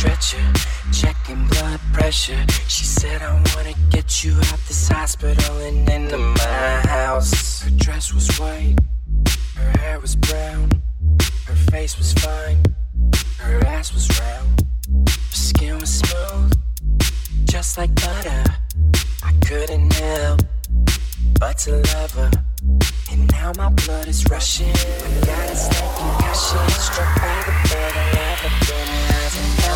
pressure, checking blood pressure. She said, I wanna get you out this hospital and into my house. Her dress was white, her hair was brown, her face was fine, her ass was round, her skin was smooth, just like butter. I couldn't help but to love her. And now my blood is rushing. I got a snake concussion. Struck by the blood, I never been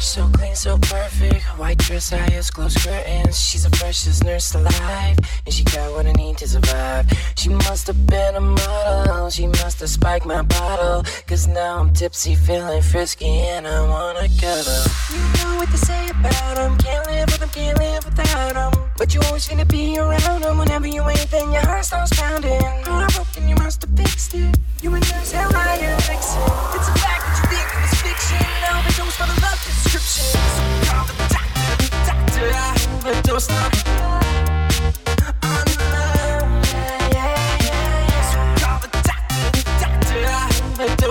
So clean, so perfect. White dress, eyes, closed curtains. She's the freshest nurse alive, and she got what I need to survive. She must have been a model. She must have spiked my bottle. Cause now I'm tipsy, feeling frisky, and I wanna cuddle. You know what they say about about 'em. Can't live with can't live without 'em. But you always to be around 'em. Whenever you ain't, then your heart starts pounding.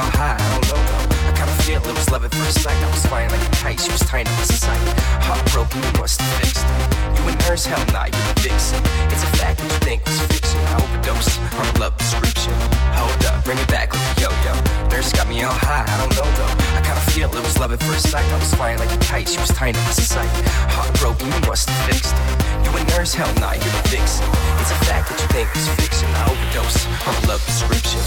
All high, I don't know though. I kinda feel it was love at first sight. I was flying like a kite, she was tying up my sight. Heartbroken, you must have fixed it. You a nurse, hell nah, you're a vixen. It's a fact that you think was fiction. I overdosed on a love prescription. Hold up, bring it back like a yo yo. Nurse got me all high, I don't know though. I kinda feel it was love at first sight. I was flying like a kite, she was tying up my sight. Heartbroken, you must have fixed it. You a nurse, hell nah, you're a vixen. It's a fact that you think was fiction. I overdosed on a love prescription.